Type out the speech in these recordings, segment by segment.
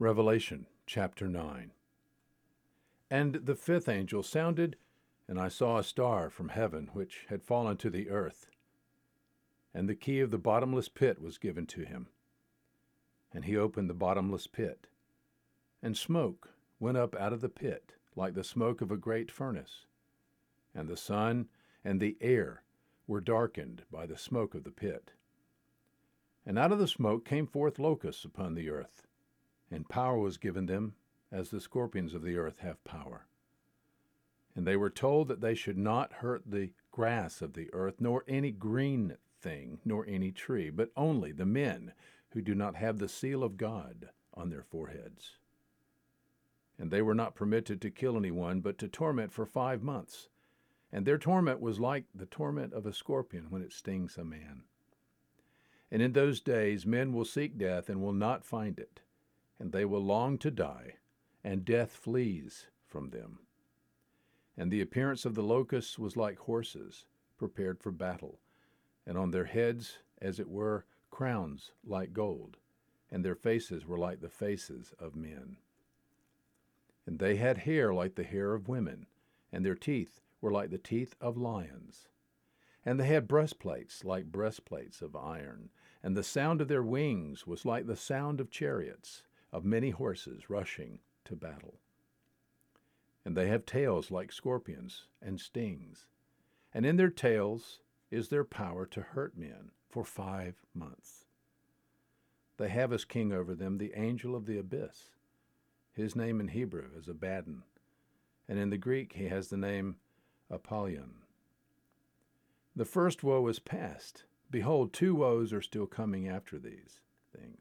Revelation chapter 9. And the fifth angel sounded, and I saw a star from heaven which had fallen to the earth. And the key of the bottomless pit was given to him. And he opened the bottomless pit. And smoke went up out of the pit, like the smoke of a great furnace. And the sun and the air were darkened by the smoke of the pit. And out of the smoke came forth locusts upon the earth and power was given them as the scorpions of the earth have power. And they were told that they should not hurt the grass of the earth, nor any green thing, nor any tree, but only the men who do not have the seal of God on their foreheads. And they were not permitted to kill anyone, but to torment for five months. And their torment was like the torment of a scorpion when it stings a man. And in those days men will seek death and will not find it and they will long to die, and death flees from them. And the appearance of the locusts was like horses prepared for battle, and on their heads, as it were, crowns like gold, and their faces were like the faces of men. And they had hair like the hair of women, and their teeth were like the teeth of lions. And they had breastplates like breastplates of iron, and the sound of their wings was like the sound of chariots of many horses rushing to battle. And they have tails like scorpions and stings, and in their tails is their power to hurt men for five months. They have as king over them the angel of the abyss. His name in Hebrew is Abaddon, and in the Greek he has the name Apollyon. The first woe is past. Behold, two woes are still coming after these things.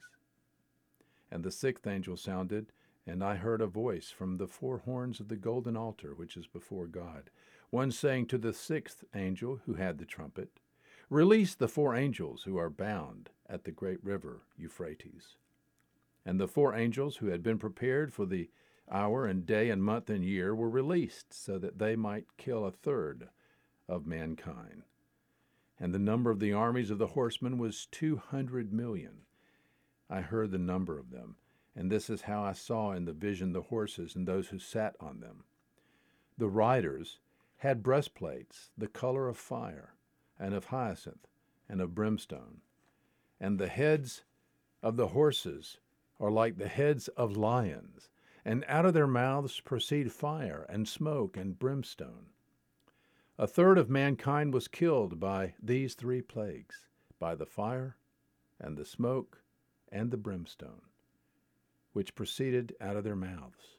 And the sixth angel sounded, and I heard a voice from the four horns of the golden altar which is before God, one saying to the sixth angel who had the trumpet, Release the four angels who are bound at the great river Euphrates. And the four angels who had been prepared for the hour and day and month and year were released, so that they might kill a third of mankind. And the number of the armies of the horsemen was two hundred million. I heard the number of them, and this is how I saw in the vision the horses and those who sat on them. The riders had breastplates the color of fire, and of hyacinth, and of brimstone. And the heads of the horses are like the heads of lions, and out of their mouths proceed fire, and smoke, and brimstone. A third of mankind was killed by these three plagues by the fire, and the smoke, and the brimstone, which proceeded out of their mouths.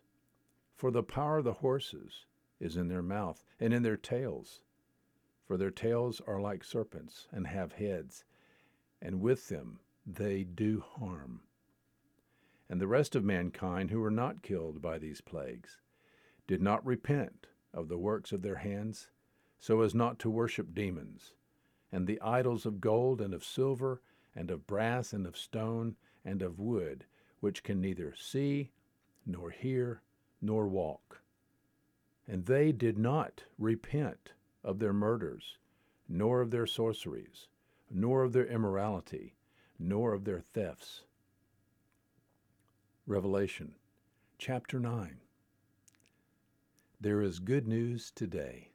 For the power of the horses is in their mouth and in their tails. For their tails are like serpents and have heads, and with them they do harm. And the rest of mankind who were not killed by these plagues did not repent of the works of their hands, so as not to worship demons, and the idols of gold and of silver and of brass and of stone and of wood, which can neither see, nor hear, nor walk. And they did not repent of their murders, nor of their sorceries, nor of their immorality, nor of their thefts. Revelation chapter 9. There is good news today.